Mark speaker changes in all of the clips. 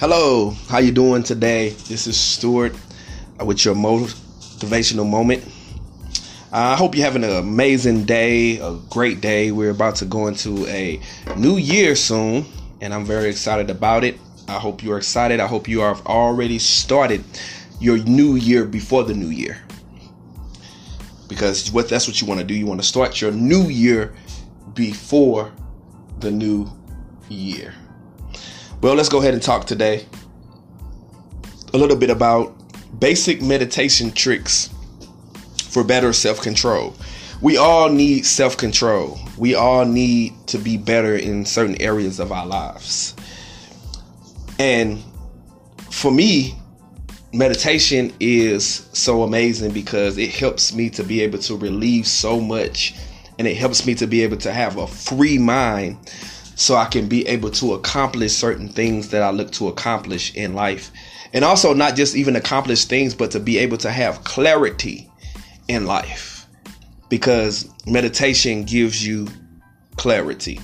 Speaker 1: Hello, how you doing today? This is Stuart uh, with your motivational moment. I hope you're having an amazing day, a great day. We're about to go into a new year soon, and I'm very excited about it. I hope you're excited. I hope you have already started your new year before the new year. Because what that's what you want to do. You want to start your new year before the new year. Well, let's go ahead and talk today a little bit about basic meditation tricks for better self control. We all need self control. We all need to be better in certain areas of our lives. And for me, meditation is so amazing because it helps me to be able to relieve so much and it helps me to be able to have a free mind so I can be able to accomplish certain things that I look to accomplish in life. And also, not just even accomplish things, but to be able to have clarity in life. Because meditation gives you clarity.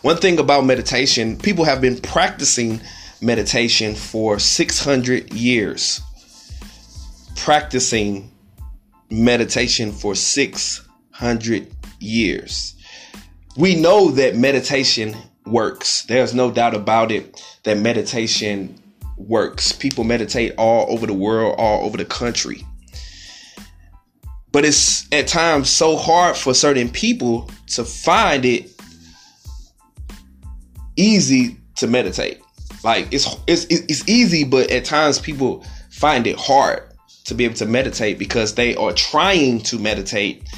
Speaker 1: One thing about meditation, people have been practicing meditation for 600 years. Practicing meditation for 600 years we know that meditation works. There's no doubt about it that meditation works. People meditate all over the world, all over the country. But it's at times so hard for certain people to find it easy to meditate. Like it's it's it's easy, but at times people find it hard to be able to meditate because they are trying to meditate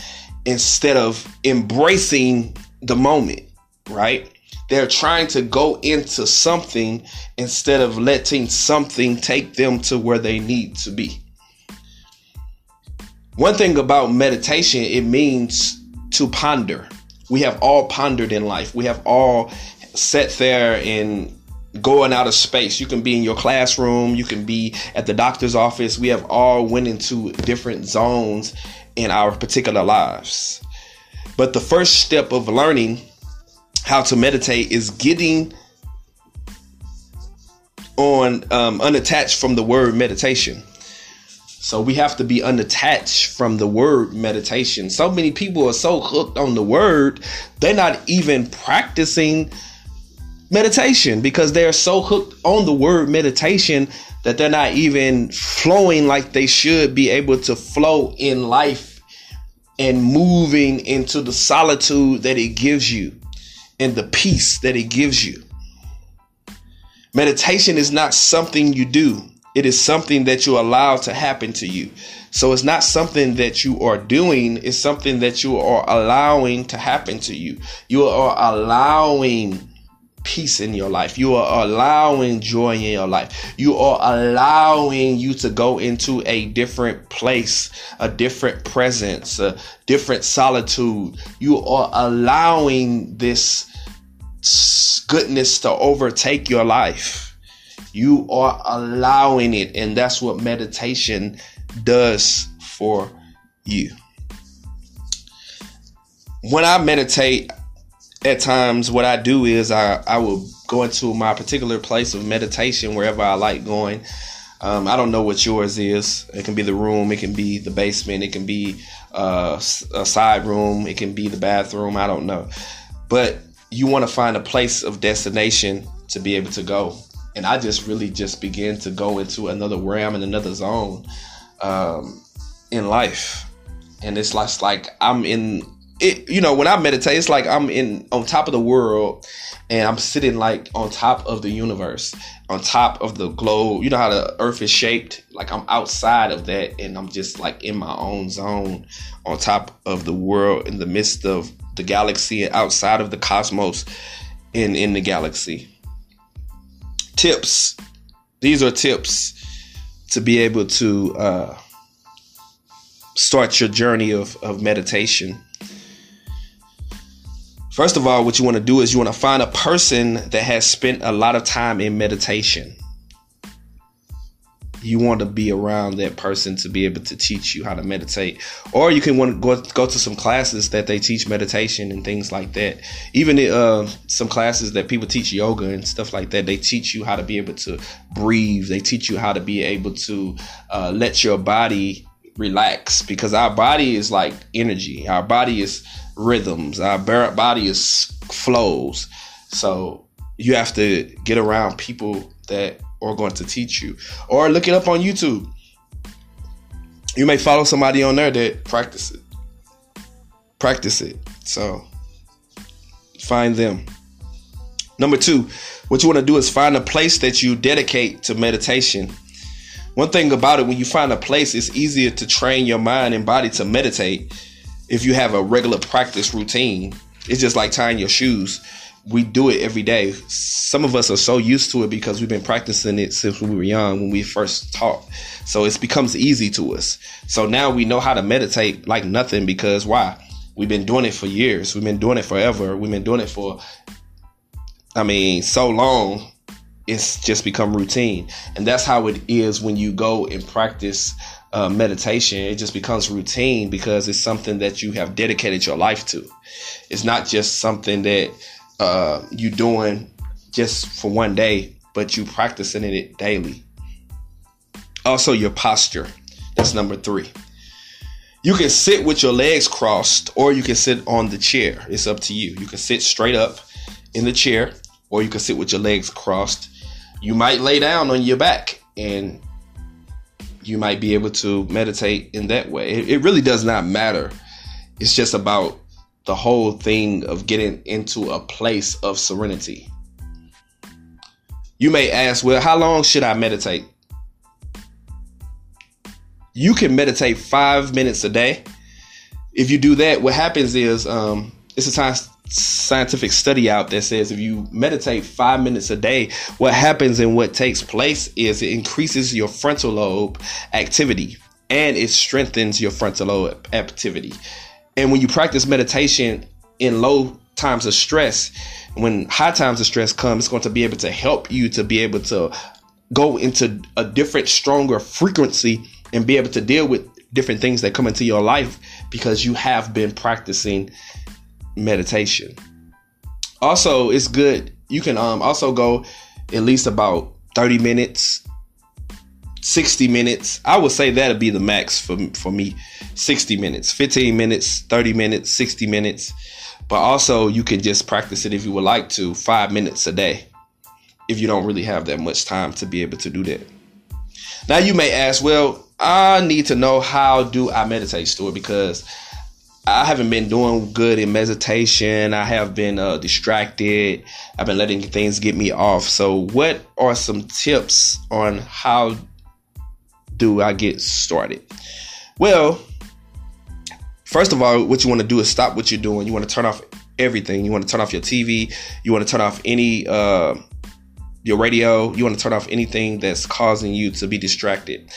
Speaker 1: instead of embracing the moment, right? They're trying to go into something instead of letting something take them to where they need to be. One thing about meditation, it means to ponder. We have all pondered in life. We have all sat there and going out of space. You can be in your classroom, you can be at the doctor's office. We have all went into different zones in our particular lives. But the first step of learning how to meditate is getting on um, unattached from the word meditation. So we have to be unattached from the word meditation. So many people are so hooked on the word, they're not even practicing meditation because they're so hooked on the word meditation that they're not even flowing like they should be able to flow in life and moving into the solitude that it gives you and the peace that it gives you. Meditation is not something you do, it is something that you allow to happen to you. So it's not something that you are doing, it's something that you are allowing to happen to you. You are allowing peace in your life. You are allowing joy in your life. You are allowing you to go into a different place, a different presence, a different solitude. You are allowing this goodness to overtake your life. You are allowing it, and that's what meditation does for you. When I meditate, at times what I do is I, I will go into my particular place of meditation wherever I like going. Um, I don't know what yours is. It can be the room, it can be the basement, it can be uh, a side room, it can be the bathroom. I don't know. But you want to find a place of destination to be able to go. And I just really just begin to go into another realm and another zone um, in life. And it's like, like I'm in it, you know, when I meditate, it's like I'm in on top of the world and I'm sitting like on top of the universe, on top of the globe. You know how the earth is shaped? Like I'm outside of that and I'm just like in my own zone on top of the world in the midst of the galaxy and outside of the cosmos in in the galaxy. Tips. These are tips to be able to uh, start your journey of, of meditation First of all, what you want to do is you want to find a person that has spent a lot of time in meditation. you want to be around that person to be able to teach you how to meditate. Or you can want to go, go to some classes that they teach meditation and things like that. Even uh, some classes that people teach yoga and stuff like that they teach you how to be able to breathe. They teach you how to be able to uh, let your body relax because our body is like energy. Our body is rhythms. Our body is flows. So you have to get around people that are going to teach you. Or look it up on youtube. You may follow somebody on there that practice it. Practice it. So find them. Number two what you want to do is find a place that you dedicate to meditation. One thing about it when you find a place it's easier to train your mind and body to meditate if you have a regular practice routine it's just like tying your shoes we do it every day. Some of us are so used to it because we've been practicing it since we were young when we first taught. So it becomes easy to us. So now we know how to meditate like nothing because why? We've been doing it for years. We've been doing it forever. We've been doing it for I mean, so long. It's just become routine. And that's how it is when you go and practice uh, meditation. It just becomes routine because it's something that you have dedicated your life to. It's not just something that uh, you doing just for one day, but you're practicing it daily. Also, your posture. That's number three. You can sit with your legs crossed, or you can sit on the chair. It's up to you. You can sit straight up in the chair, or you can sit with your legs crossed. You might lay down on your back, and you might be able to meditate in that way. It, it really does not matter. It's just about the whole thing of getting into a place of serenity. You may ask, well, how long should I meditate? You can meditate five minutes a day. If you do that, what happens is um, it's a scientific study out that says if you meditate five minutes a day, what happens and what takes place is it increases your frontal lobe activity and it strengthens your frontal lobe activity. And when you practice meditation in low times of stress, when high times of stress come, it's going to be able to help you to be able to go into a different, stronger frequency and be able to deal with different things that come into your life because you have been practicing meditation. Also, it's good. You can um, also go at least about 30 minutes 60 minutes. I would say that'd be the max for for me. 60 minutes, 15 minutes, 30 minutes, 60 minutes. But also you can just practice it if you would like to, 5 minutes a day. If you don't really have that much time to be able to do that. Now you may ask, well, I need to know how do I meditate, Stuart, because I haven't been doing good in meditation. I have been uh, distracted. I've been letting things get me off. So, what are some tips on how do I get started? Well, first of all, what you want to do is stop what you're doing. You want to turn off everything. You want to turn off your TV. You want to turn off any uh, your radio. You want to turn off anything that's causing you to be distracted.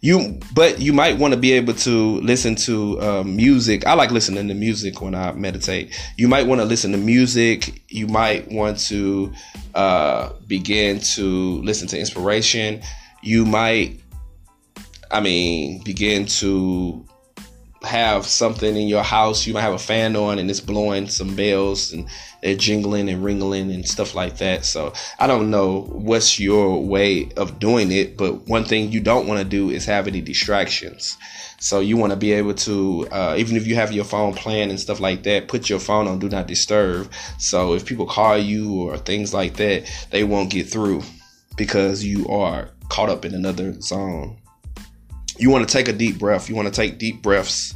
Speaker 1: You, but you might want to be able to listen to uh, music. I like listening to music when I meditate. You might want to listen to music. You might want to uh, begin to listen to inspiration. You might I mean, begin to have something in your house. You might have a fan on and it's blowing some bells and they're jingling and ringling and stuff like that. So I don't know what's your way of doing it, but one thing you don't want to do is have any distractions. So you want to be able to, uh, even if you have your phone playing and stuff like that, put your phone on do not disturb. So if people call you or things like that, they won't get through because you are caught up in another zone you want to take a deep breath. You want to take deep breaths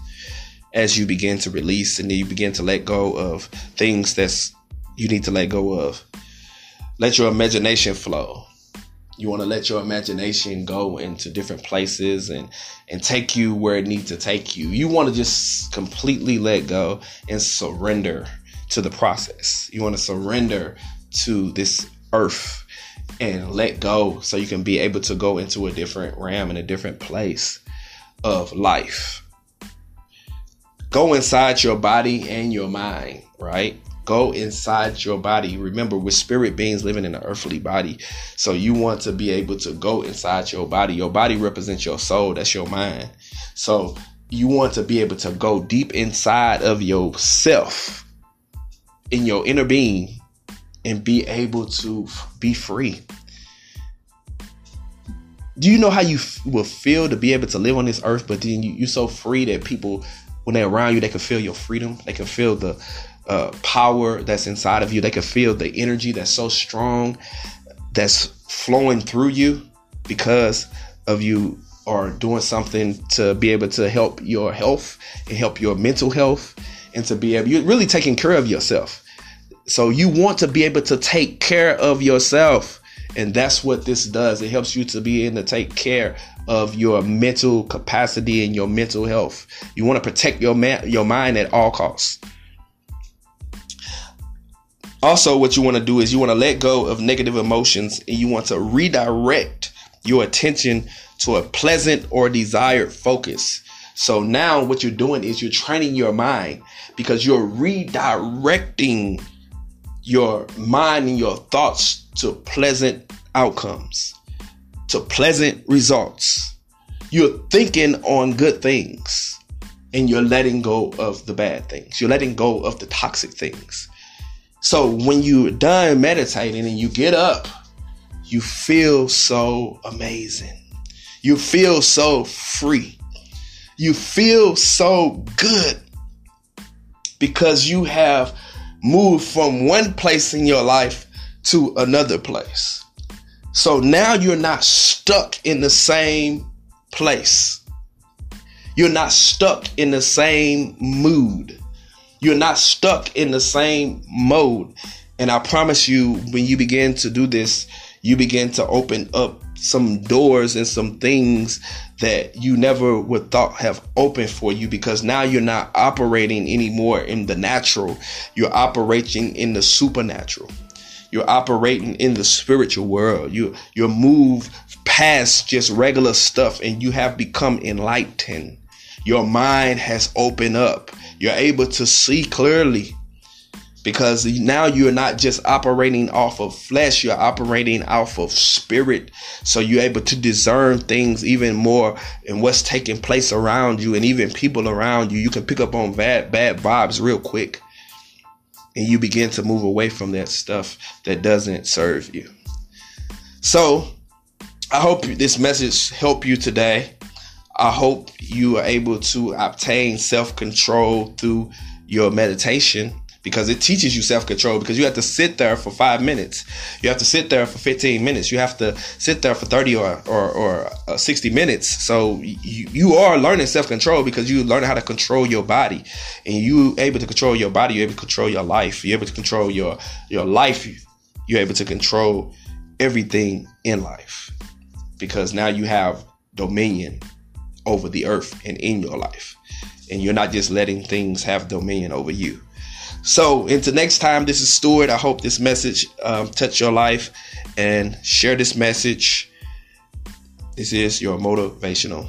Speaker 1: as you begin to release and you begin to let go of things that's you need to let go of. Let your imagination flow. You want to let your imagination go into different places and and take you where it needs to take you. You want to just completely let go and surrender to the process. You want to surrender to this earth and let go so you can be able to go into a different realm and a different place of life. Go inside your body and your mind, right? go inside your body. Remember, we're spirit beings living in an earthly body. So you want to be able to go inside your body. Your body represents your soul, that's your mind. So you want to be able to go deep inside of yourself, in your inner being, and be able to be free. Do you know how you f- will feel to be able to live on this earth, but then you, you're so free that people, when they're around you, they can feel your freedom. They can feel the uh, power that's inside of you. They can feel the energy that's so strong that's flowing through you because of you are doing something to be able to help your health and help your mental health and to be able you're really taking care of yourself. So you want to be able to take care of yourself. And that's what this does. It helps you to be able to take care of your mental capacity and your mental health. You want to protect your man, your mind at all costs. Also, what you want to do is you want to let go of negative emotions and you want to redirect your attention to a pleasant or desired focus. So now what you're doing is you're training your mind because you're redirecting your mind and your thoughts to pleasant outcomes, to pleasant results. You're thinking on good things and you're letting go of the bad things. You're letting go of the toxic things. So when you're done meditating and you get up, you feel so amazing. You feel so free. You feel so good because you have moved from one place in your life to another place. So now you're not stuck in the same place. You're not stuck in the same mood. You're not stuck in the same mode. And I promise you, when you begin to do this, you begin to open up some doors and some things that you never would thought have opened for you because now you're not operating anymore in the natural. You're operating in the supernatural. You're operating in the spiritual world. You you move past just regular stuff and you have become enlightened. Your mind has opened up. You're able to see clearly because now you're not just operating off of flesh, you're operating off of spirit. So you're able to discern things even more and what's taking place around you and even people around you. You can pick up on bad, bad vibes real quick. And you begin to move away from that stuff that doesn't serve you. So I hope this message helped you today. I hope you are able to obtain self control through your meditation because it teaches you self control because you have to sit there for five minutes. You have to sit there for 15 minutes. You have to sit there for 30 or, or, or uh, 60 minutes. So you, you are learning self control because you learn how to control your body and you able to control your body. You're able to control your life. You're able to control your, your life. You're able to control everything in life because now you have dominion over the earth and in your life. And you're not just letting things have dominion over you. So, until next time, this is Stuart. I hope this message um, touched your life and share this message. This is your motivational